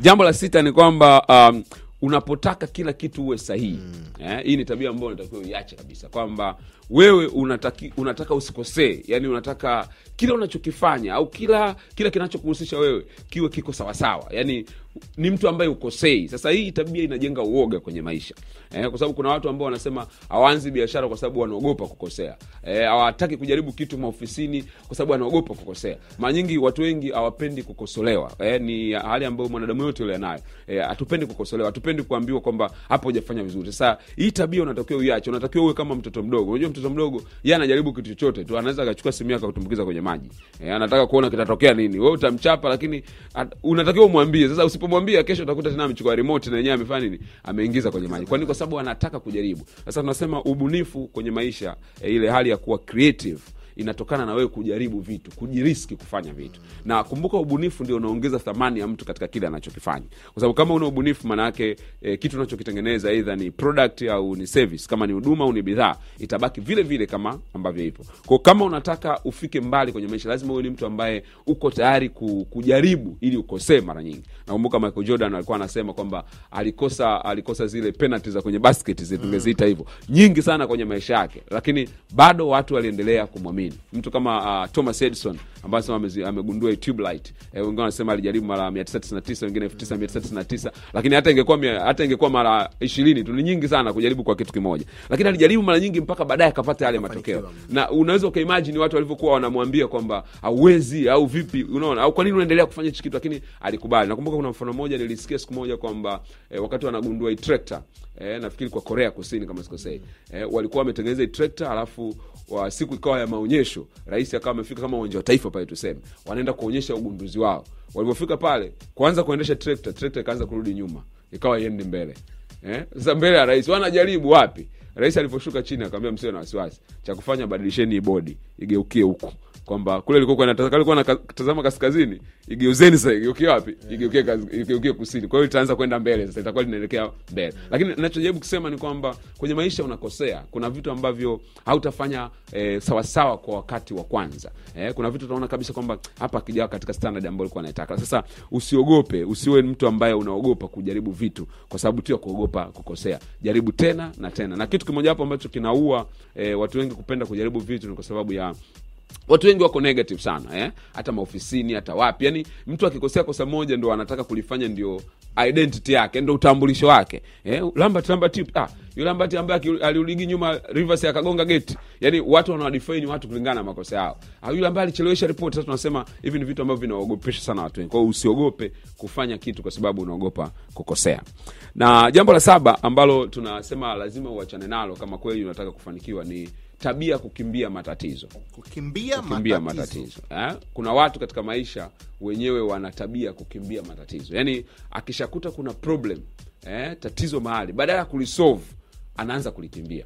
jambo la sita ni kwamba um, unapotaka kila kitu uwe sahihi. Eh, hii ni tabia ambayo unatakiwa uiache kabisa kwamba wewe unataki, unataka usikosee. Yani unataka kila unachokifanya au kila kila kinachokuhusisha wewe kiwe kiko sawasawa. Yani ni mtu ambaye ukosei. Sasa hii tabia inajenga uoga kwenye maisha. Eh, kwa sababu kuna watu ambao wanasema hawaanzi biashara kwa sababu wanaogopa kukosea. Eh, kujaribu kitu maofisini kwa sababu wanaogopa kukosea. Mara nyingi watu wengi hawapendi kukosolewa. Eh, ni hali ambayo mwanadamu yote yule anayo. Eh, kukosolewa hatupendi kuambiwa kwamba hapo hujafanya vizuri. Sasa hii tabia unatakiwa uiache. Unatakiwa uwe kama mtoto mdogo. Unajua mtoto mdogo yeye anajaribu kitu chochote tu. Anaweza akachukua simu yake akutumbukiza kwenye maji. Eh, anataka kuona kitatokea nini. Wewe utamchapa lakini at, unatakiwa umwambie. Sasa usipomwambia kesho utakuta tena amechukua remote na yenyewe amefanya nini? Ameingiza kwenye maji. Kwani kwa sababu anataka kujaribu. Sasa tunasema ubunifu kwenye maisha e, ile hali ya kuwa creative inatokana na wewe kujaribu vitu kujiriski kufanya vitu. Na kumbuka ubunifu ndio unaongeza thamani ya mtu katika kile anachokifanya. Kwa sababu kama una ubunifu maana yake eh, kitu unachokitengeneza eidha ni product au ni service kama ni huduma au ni bidhaa itabaki vile vile kama ambavyo ipo. Kwa kama unataka ufike mbali kwenye maisha lazima uwe ni mtu ambaye uko tayari kujaribu ili ukosee mara nyingi. Nakumbuka michael jordan alikuwa anasema kwamba alikosa alikosa zile penalty za kwenye basket tungeziita hivyo. Nyingi sana kwenye maisha yake lakini bado watu waliendelea kumwamini mtu kama uh, thomas edison amezi- amegundua tube light eh, wengine wanasema alijaribu mara 999 wengine 9999 lakini hata ingekuwa hata ingekuwa mara 20 tu ni nyingi sana kujaribu kwa kitu kimoja. Lakini alijaribu mara nyingi mpaka baadaye akapata yale matokeo. Na unaweza ukaimagine watu walivyokuwa wanamwambia kwamba hauwezi au vipi unaona? Au kwa nini unaendelea kufanya hichi kitu? Lakini alikubali. Nakumbuka kuna mfano mmoja nilisikia siku moja kwamba eh, wakati wanagundua hii trekta eh, nafikiri kwa korea kusini kama sikosei eh, walikuwa wametengeneza hii alafu wa siku ikawa ya maonyesho rais akawa amefika kama uwanja wa taifa pale tuseme wanaenda kuonyesha ugunduzi wao. Walivyofika pale kuanza kuendesha trekta trekta ikaanza kurudi nyuma. Ikawa iendi mbele. Eh? sasa mbele ya rais wanajaribu wapi? Rais alivyoshuka chini akawambia msiwe na wasiwasi. Cha kufanya badilisheni bodi igeukie huku kwamba kule ilikuwa inataka anatazama kaskazini igeuzeni sasa igeukie wapi? Igeukie igeukie kusini. Kwa hiyo itaanza kwenda mbele sasa itakuwa linaelekea mbele. Lakini ninachojaribu kusema ni kwamba kwenye maisha unakosea kuna vitu ambavyo hautafanya eh, sawasawa kwa wakati wa kwanza. Eh, kuna vitu utaona kabisa kwamba hapa akijawa katika standard ambayo ulikuwa naitaka sasa usiogope usiwe mtu ambaye unaogopa kujaribu vitu kwa sababu tu ya kuogopa kukosea. Jaribu tena na tena. Na kitu kimoja hapo ambacho kinaua eh, watu wengi kupenda kujaribu vitu ni kwa sababu ya watu wengi wako negative sana eh? hata maofisini hata wapi. Yani mtu akikosea kosa moja ndo anataka kulifanya ndio identity yake ndo utambulisho wake. Eh? ah, ambaye aliuligi nyuma rivers akagonga geti yani watu wanawadefine watu kulingana na makosa yao. Ah, yule ambaye alichelewesha ripoti sasa tunasema hivi ni vitu ambavyo vinaogopesha sana watu wengi. Kwao usiogope kufanya kitu kwa sababu unaogopa kukosea. Na jambo la saba ambalo tunasema lazima uachane nalo kama kweli unataka kufanikiwa ni tabia kukimbia matatizo. Kukimbia, kukimbia matatizo. matatizo eh? kuna watu katika maisha wenyewe wana tabia kukimbia matatizo. Yaani akishakuta kuna problem eh, tatizo mahali badala ya kulisolve anaanza kulikimbia.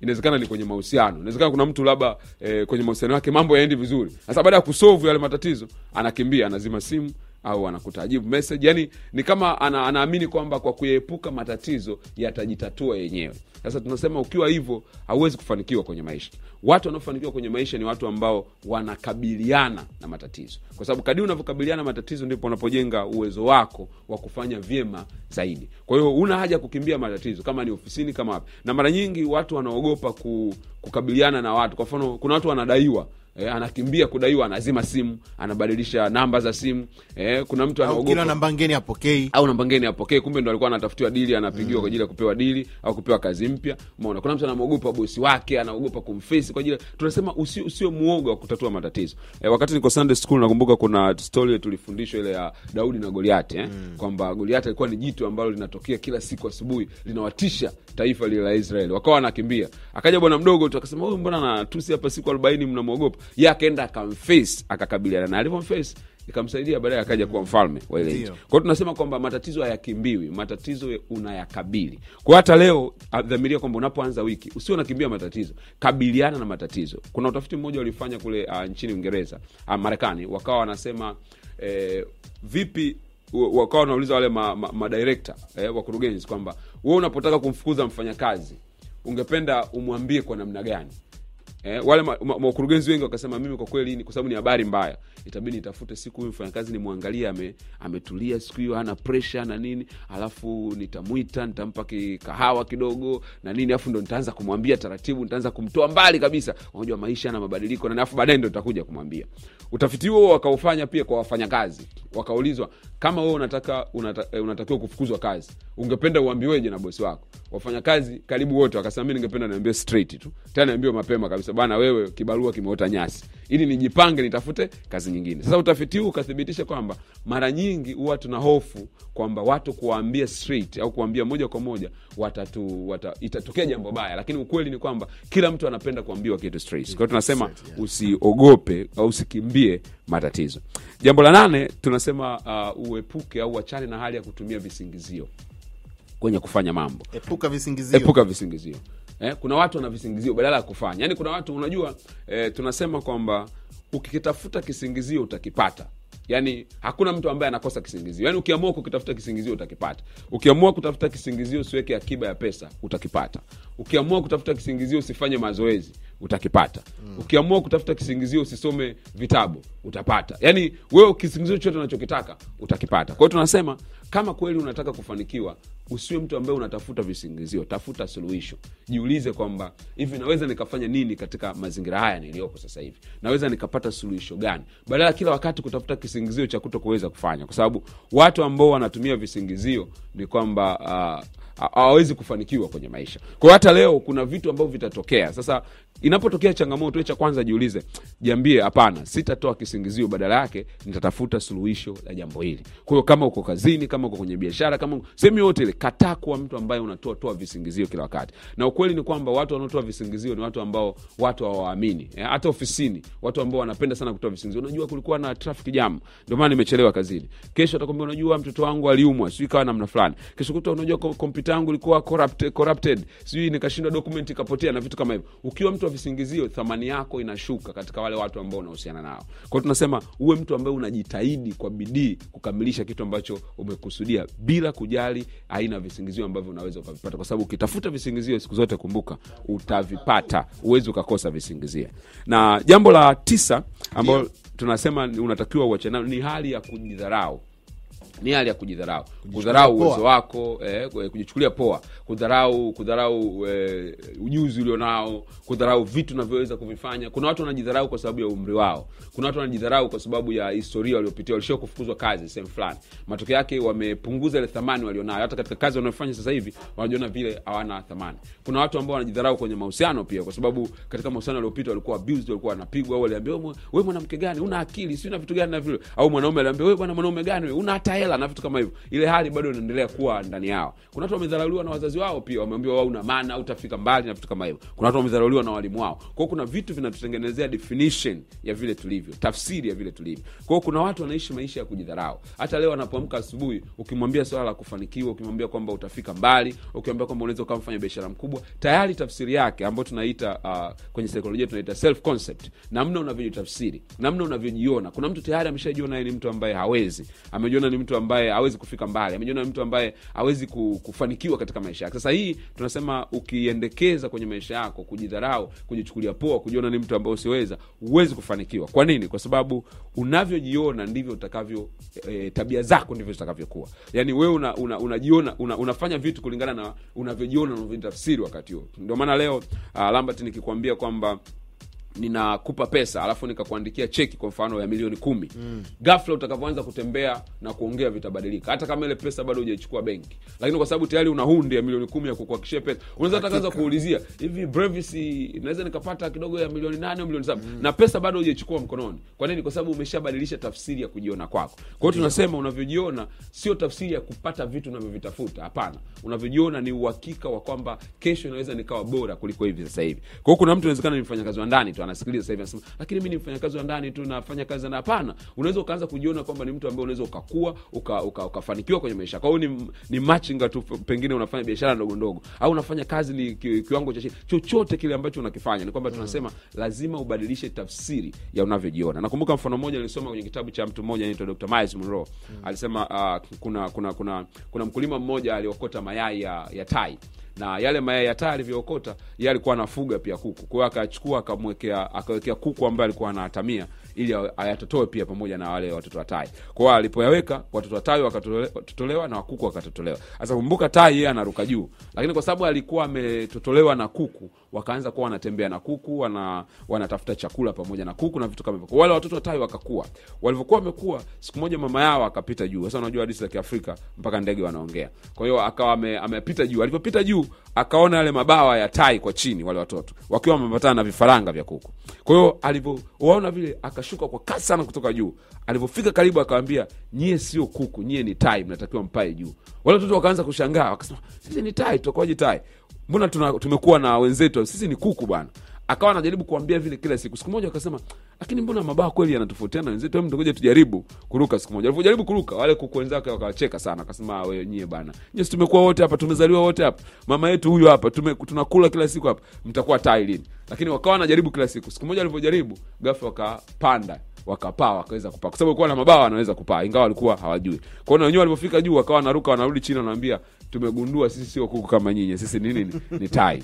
Inawezekana ni kwenye mahusiano. Inawezekana kuna mtu labda eh, kwenye mahusiano yake mambo yaendi vizuri. Sasa baada ya kusolve yale matatizo anakimbia anazima simu au anakuta ajibu. Message yani ni kama ana, anaamini kwamba kwa kuyaepuka matatizo yatajitatua yenyewe. Sasa tunasema ukiwa hivyo hauwezi kufanikiwa kwenye maisha. Watu wanaofanikiwa kwenye maisha ni watu ambao wanakabiliana na matatizo. Kwa sababu kadii unavyokabiliana matatizo ndipo unapojenga uwezo wako wa kufanya vyema zaidi. Kwa hiyo una haja kukimbia matatizo kama ni ofisini kama wapi. Na mara nyingi watu wanaogopa ku, kukabiliana na watu. Kwa mfano kuna watu wanadaiwa Eh, anakimbia kudaiwa anazima simu anabadilisha namba za simu. Eh, kuna mtu au anaogopa. namba ngeni apokei. Au namba ngeni apokee kumbe ndo alikuwa anatafutiwa dili anapigiwa kwa ajili ya kupewa dili au kupewa kazi mpya. Umeona kuna mtu anamwogopa bosi wake anaogopa kumfesi kwa ajili tunasema usi- usio muoga wa kutatua matatizo. E, wakati niko sunday school nakumbuka kuna story tulifundishwa ile ya daudi na goliati eh? kwamba goliati alikuwa ni jitu ambalo linatokea kila siku asubuhi linawatisha taifa lile la israeli. Wakawa wanakimbia. Akaja bwana mdogo tu akasema huyu mbona natusi hapa siku arobaini mnamwogopa ye akaenda akamface akakabiliana na alivyomface ikamsaidia baadaye akaja kuwa mfalme wa ile nchi. Kwa hiyo tunasema kwamba matatizo hayakimbiwi matatizo unayakabili. Kwa hata leo ah, dhamiria kwamba unapoanza wiki usio unakimbia matatizo kabiliana na matatizo. Kuna utafiti mmoja walifanya kule uh, nchini uingereza uh, marekani wakawa wanasema eh, vipi wakawa wanauliza wale madirekta ma, ma eh, wakurugenzi kwamba we unapotaka kumfukuza mfanyakazi ungependa umwambie kwa namna gani eh, wale wakurugenzi wengi wakasema mimi kwa kweli ni kwa sababu ni habari mbaya itabidi nitafute siku huyu mfanyakazi nimwangalie ame, ametulia siku hiyo hana presha na nini alafu nitamwita nitampa kikahawa kidogo na nini alafu ndo nitaanza kumwambia taratibu nitaanza kumtoa mbali kabisa. Unajua maisha na mabadiliko na alafu baadaye ndo nitakuja kumwambia. Utafiti huo wakaufanya pia kwa wafanyakazi wakaulizwa kama wewe unataka unata, eh, unatakiwa kufukuzwa kazi ungependa uambiweje na bosi wako? Wafanyakazi karibu wote wakasema mi ningependa niambie straight tu tena niambiwe mapema kabisa bana wewe kibarua kimeota nyasi. Ili nijipange nitafute kazi nyingine. Sasa utafiti huu ukathibitisha kwamba mara nyingi huwa tuna hofu kwamba watu kuwaambia straight au kuwaambia moja kwa moja watatu wata, itatokea jambo baya. Lakini ukweli ni kwamba kila mtu anapenda kuambiwa kitu straight kwa hiyo tunasema usiogope au usikimbie matatizo. Jambo la nane tunasema uh, uepuke au wachane na hali ya kutumia visingizio kwenye kufanya mambo. Epuka visingizio. Epuka visingizio eh, kuna watu wana visingizio badala ya kufanya. Yani kuna watu unajua eh, tunasema kwamba ukikitafuta kisingizio utakipata. Yani hakuna mtu ambaye anakosa kisingizio. Yani ukiamua kukitafuta kisingizio utakipata. Ukiamua kutafuta kisingizio usiweke akiba ya pesa utakipata. Ukiamua kutafuta kisingizio usifanye mazoezi utakipata. Mm. ukiamua kutafuta kisingizio usisome vitabu utapata. Yaani wewe kisingizio chote unachokitaka utakipata. Kwa hiyo tunasema kama kweli unataka kufanikiwa usiwe mtu ambaye unatafuta visingizio tafuta suluhisho. Jiulize kwamba hivi naweza nikafanya nini katika mazingira haya niliyopo sasa hivi? Naweza nikapata suluhisho gani? Badala kila wakati kutafuta kisingizio cha kuto kuweza kufanya. Kwa sababu watu ambao wanatumia visingizio ni kwamba uh, hawawezi kufanikiwa kwenye maisha. Kwao hata leo kuna vitu ambavyo vitatokea. Sasa inapotokea changamoto cha kwanza jiulize jiambie hapana sitatoa kisingizio badala yake nitatafuta suluhisho la jambo hili. Kwa kama uko kazini kama uko kwenye biashara kama sehemu yoyote ile kataa kuwa mtu ambaye unatoa toa visingizio kila wakati. Na ukweli ni kwamba watu wanaotoa visingizio ni watu ambao watu hawaamini eh, hata ofisini watu ambao wanapenda sana kutoa visingizio. Unajua kulikuwa na traffic jam ndio maana nimechelewa kazini. Kesho atakwambia unajua mtoto wangu aliumwa sijui kawa namna fulani. Kesho kuta unajua kompyuta yangu ilikuwa corrupted, corrupted sijui nikashindwa document ikapotea na vitu kama hivyo. Ukiwa mtu wa visingizio thamani yako inashuka katika wale watu ambao unahusiana nao. Kwao tunasema uwe mtu ambaye unajitahidi kwa bidii kukamilisha kitu ambacho umekusudia bila kujali aina ya visingizio ambavyo unaweza ukavipata. Kwa sababu ukitafuta visingizio siku zote kumbuka utavipata. Uwezi ukakosa visingizio. Na jambo la tisa ambalo tunasema unatakiwa uache ni hali ya kujidharau ni hali ya kujidharau. Kudharau uwezo wako eh, kujichukulia poa. Kudharau kudharau eh, ujuzi ulionao. Kudharau vitu unavyoweza kuvifanya. Kuna watu wanajidharau kwa sababu ya umri wao. Kuna watu wanajidharau kwa sababu ya historia waliopitia walishia kufukuzwa kazi sehemu fulani. Matokeo yake wamepunguza ile thamani walionayo. Hata katika kazi wanayofanya sasa hivi wanajiona vile hawana thamani. Kuna watu ambao wanajidharau kwenye mahusiano pia kwa sababu katika mahusiano waliopita walikuwa abused walikuwa wanapigwa. Au waliambia "Wewe mwanamke gani? Una akili si na vitu gani na vile. Au mwanaume aliambia wewe bwana mwanaume gani una hata hela na vitu kama hivyo. Ile hali bado inaendelea kuwa ndani yao. Kuna watu wamedharauliwa na wazazi wao pia. Wameambiwa wao una maana au utafika mbali na vitu kama hivyo. Kuna watu wamedharauliwa na walimu wao. Kwa hiyo kuna vitu vinatutengenezea definition ya vile tulivyo tafsiri ya vile tulivyo. Kwa hiyo kuna watu wanaishi maisha ya kujidharau. Hata leo anapoamka asubuhi ukimwambia swala la kufanikiwa ukimwambia kwamba utafika mbali ukimwambia kwamba unaweza ukawa mfanya biashara mkubwa tayari tafsiri yake ambayo tunaita uh, kwenye saikolojia tunaita self concept namna unavyojitafsiri namna unavyojiona kuna mtu tayari ameshajiona yeye ni mtu ambaye hawezi. Amejiona ni mtu ambaye hawezi kufika mbali. Amejiona mtu ambaye hawezi kufanikiwa katika maisha yake. Sasa hii tunasema ukiendekeza kwenye maisha yako kujidharau kujichukulia poa kujiona ni mtu ambaye usiweza huwezi kufanikiwa. Kwa nini? Kwa sababu unavyojiona ndivyo utakavyo e, tabia zako ndivyo zitakavyokuwa. Yaani wewe una, una, unajiona una, unafanya vitu kulingana na unavyojiona unavyotafsiri wakati huo. Ndio maana leo uh, lambert nikikwambia kwamba ninakupa pesa alafu nikakuandikia cheki kwa mfano ya milioni kumi. Mm. gafla utakavyoanza kutembea na kuongea vitabadilika. Hata kama ile pesa bado hujaichukua benki. Lakini kwa sababu tayari una hundi ya milioni kumi ya kukuhakikishia pesa unaweza takaanza kuulizia hivi brevis naweza nikapata kidogo ya milioni nane milioni saba? Mm. na pesa bado hujaichukua mkononi. Kwa nini? Kwa sababu umeshabadilisha tafsiri ya kujiona kwako. Kwa hiyo tunasema unavyojiona sio tafsiri ya kupata vitu unavyovitafuta hapana. Unavyojiona ni uhakika wa kwamba kesho inaweza nikawa bora kuliko hivi sasa hivi. Kwa hiyo kuna mtu inawezekana ni mfanyakazi wa ndani tu anasikiliza sasa hivi anasema lakini mi ni mfanyakazi wa ndani tu nafanya kazi na hapana. Unaweza ukaanza kujiona kwamba ni mtu ambaye unaweza ukakua uka, uka, ukafanikiwa kwenye maisha kwa hiyo ni, ni machinga tu pengine unafanya biashara ndogo ndogo au unafanya kazi ni ki, kiwango cha chini. Chochote kile ambacho unakifanya ni kwamba tunasema lazima ubadilishe tafsiri ya unavyojiona. Nakumbuka mfano mmoja nilisoma kwenye kitabu cha mtu mmoja anaitwa Dr. Miles Monroe. Alisema uh, kuna kuna kuna kuna mkulima mmoja aliokota mayai ya, ya tai na yale mayai ya taa alivyookota yeye alikuwa anafuga pia kuku. Kwa hiyo akachukua akamwekea akawekea kuku ambaye alikuwa anatamia ili ayatotoe pia pamoja na wale watoto wa tai. Kwa hiyo alipoyaweka watoto wa tai wakatotolewa na wakuku wakatotolewa sasa kumbuka tai yeye anaruka juu. Lakini kwa sababu alikuwa ametotolewa na kuku wakaanza kuwa wanatembea na kuku wana, wanatafuta chakula pamoja na kuku na vitu kama hivyo. Wale watoto wa wakakua. Walivyokuwa wamekua, siku moja mama yao akapita juu. Sasa unajua hadisi za kiafrika mpaka ndege wanaongea. Kwa hiyo akawa ame- amepita juu. Alivyopita juu akaona yale mabawa ya tai kwa chini wale watoto wakiwa wamepatana na vifaranga vya kuku. Kwa hiyo alivyowaona vile akashuka kwa kasi sana kutoka juu. Alivyofika karibu akawambia nyie sio kuku nyie ni tai mnatakiwa mpae juu. Wale watoto wakaanza kushangaa wakasema sisi ni tai tutakuwaje tai? Mbona tumekuwa na wenzetu sisi ni kuku bwana. Akawa anajaribu kuambia vile kila siku. Siku moja akasema lakini mbona mabawa kweli yanatofautiana? Na wenzetu hem ngoja tujaribu kuruka siku moja. Alivyojaribu kuruka wale kuku wenzake wakawacheka sana akasema "Ah, wewe bana. Nyesi tumekuwa wote hapa tumezaliwa wote hapa. Mama yetu huyu hapa tunakula kila siku hapa. Mtakuwa tai lakini wakawa wanajaribu kila siku. Siku moja alivyojaribu gafu wakapanda wakapaa wakaweza kupaa. Kwa sababu kuwa na mabawa wanaweza kupaa ingawa walikuwa hawajui. Kwa na wenyewe walivyofika juu wakawa wanaruka wanarudi chini wanaambia tumegundua sisi sio kuku kama nyinyi sisi ni nini? Ni tai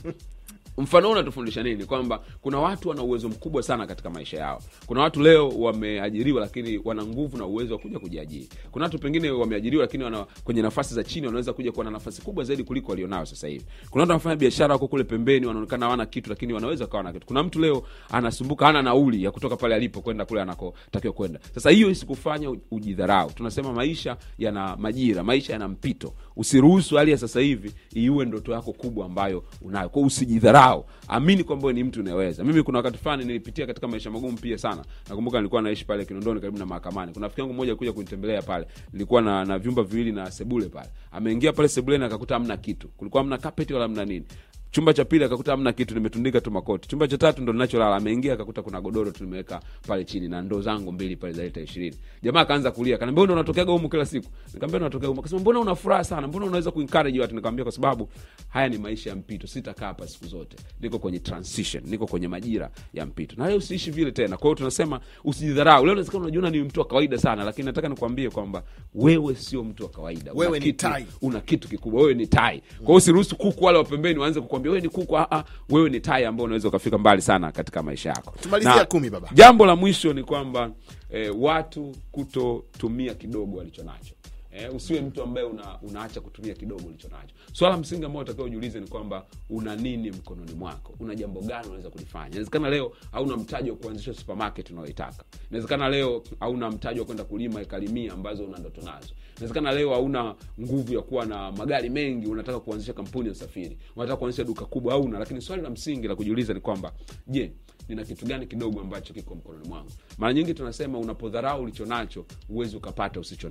mfano huu unatufundisha nini? Kwamba kuna watu wana uwezo mkubwa sana katika maisha yao. Kuna watu leo wameajiriwa lakini wana nguvu na uwezo wa kuja kujiajiri. Kuna watu pengine wameajiriwa lakini wana, kwenye nafasi za chini wanaweza kuja kuwa na nafasi kubwa zaidi kuliko walionayo sasa hivi. Kuna watu wanafanya biashara wako kule pembeni wanaonekana hawana kitu lakini wanaweza kawa na kitu. Kuna mtu leo anasumbuka hana nauli ya kutoka pale alipo kwenda kule anakotakiwa kwenda. Sasa hiyo isikufanya ujidharau. Tunasema maisha yana majira maisha yana mpito. Usiruhusu hali ya sasa hivi iue ndoto yako kubwa ambayo unayo. Kwao usijidharau amini kwamba ni mtu unaweza mimi kuna wakati fulani nilipitia katika maisha magumu pia sana. Nakumbuka nilikuwa naishi pale kinondoni karibu na mahakamani. Kuna rafiki yangu mmoja kuja kunitembelea pale. Nilikuwa na, na vyumba viwili na sebule pale. Ameingia pale sebuleni akakuta hamna kitu. Kulikuwa hamna kapeti wala hamna nini chumba cha pili akakuta hamna kitu nimetundika tu makoti. Chumba cha tatu ndo ninacholala ameingia akakuta kuna godoro tu nimeweka pale chini na ndoo zangu mbili pale za lita ishirini. Jamaa akaanza kulia kanaambia ndo unatokeaga humu kila siku? Nikamwambia natokea humu. Akasema mbona una furaha sana? Mbona unaweza kuencourage watu? Nikamwambia kwa sababu haya ni maisha ya mpito. Sitakaa hapa siku zote. Niko kwenye transition niko kwenye majira ya mpito. Na leo usiishi vile tena. Kwa hiyo tunasema usijidharau. Leo unaweza unajiona ni mtu wa kawaida sana lakini nataka nikwambie kwamba wewe sio mtu wa kawaida. Una Wewe ni kitu- tai. una kitu kikubwa. Wewe ni tai. Kwa hiyo usiruhusu kuku wale wa pembeni waanze kukwambia wewe ni kuku ah, ah, wewe ni tai ambao unaweza ukafika mbali sana katika maisha yako Tumalizia kumi, baba. jambo la mwisho ni kwamba eh, watu kutotumia kidogo walicho nacho Eh, usiwe mtu ambaye una, unaacha kutumia kidogo ulicho nacho. Swala msingi ambao utakiwa ujiulize ni kwamba una nini mkononi mwako? Una jambo gani unaweza kulifanya? Inawezekana leo hauna mtaji wa kuanzisha supermarket unayoitaka. Inawezekana leo hauna mtaji wa kwenda kulima ekari ambazo una ndoto nazo. Inawezekana leo hauna nguvu ya kuwa na magari mengi unataka kuanzisha kampuni ya usafiri. Unataka kuanzisha duka kubwa hauna. Lakini swali la msingi la kujiuliza ni kwamba je nina kitu gani kidogo ambacho kiko mkononi mwangu? Mara nyingi tunasema unapodharau ulicho nacho huwezi ukapata usicho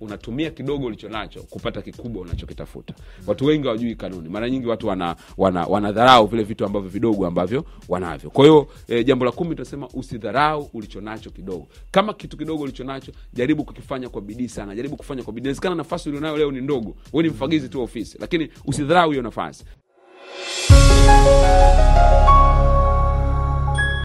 unatumia kidogo ulicho nacho kupata kikubwa unachokitafuta. Watu wengi hawajui kanuni. Mara nyingi watu wana, wana, wanadharau vile vitu ambavyo vidogo ambavyo wanavyo. Kwa hiyo e, jambo la kumi tunasema usidharau ulicho kidogo. Kama kitu kidogo ulicho jaribu kukifanya kwa bidii sana. Jaribu kufanya kwa bidii. Inawezekana nafasi ulionayo leo ni ndogo. We ni mfagizi tu ofisi lakini usidharau hiyo nafasi